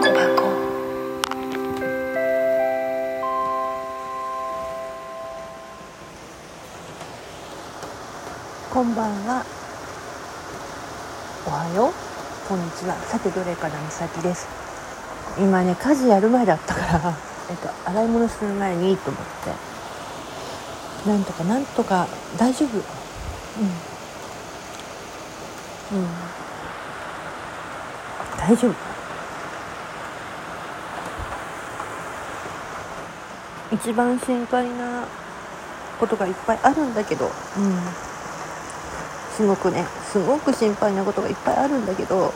小箱。こんばんは。おはよう。こんにちは。さてどれからみさきです。今ね家事やる前だったから、えっと、洗い物する前にいいと思って。なんとかなんとか大丈夫？うん。うん。大丈夫？一番心配なことがいっぱいあるんだけど、うん、すごくね。すごく心配なことがいっぱいあるんだけど、うん、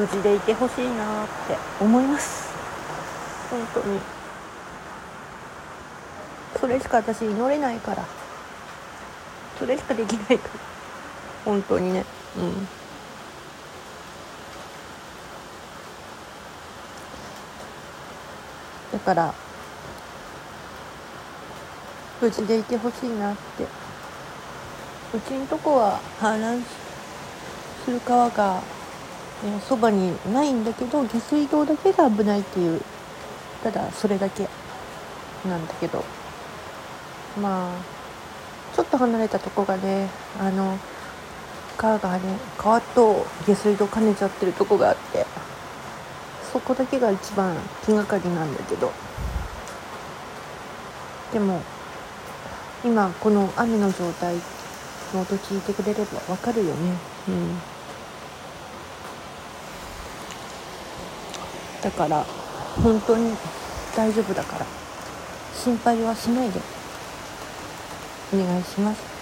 無事でいてほしいなって。思います。本当に。それしか私祈れないからそれしかできないから。本当にね。うん。だから無事でいてほしいなって。うちんとこは氾濫する川がそば、にないんだけど下水道だけが危ないっていうただそれだけなんだけど。まあちょっと離れたとこがねあの川がね川と下水道兼ねちゃってるとこがあってそこだけが一番気がかりなんだけど。でも今この雨の状態の音聞いてくれればわかるよね。うん。だから本当に大丈夫だから心配はしないで。お願いします。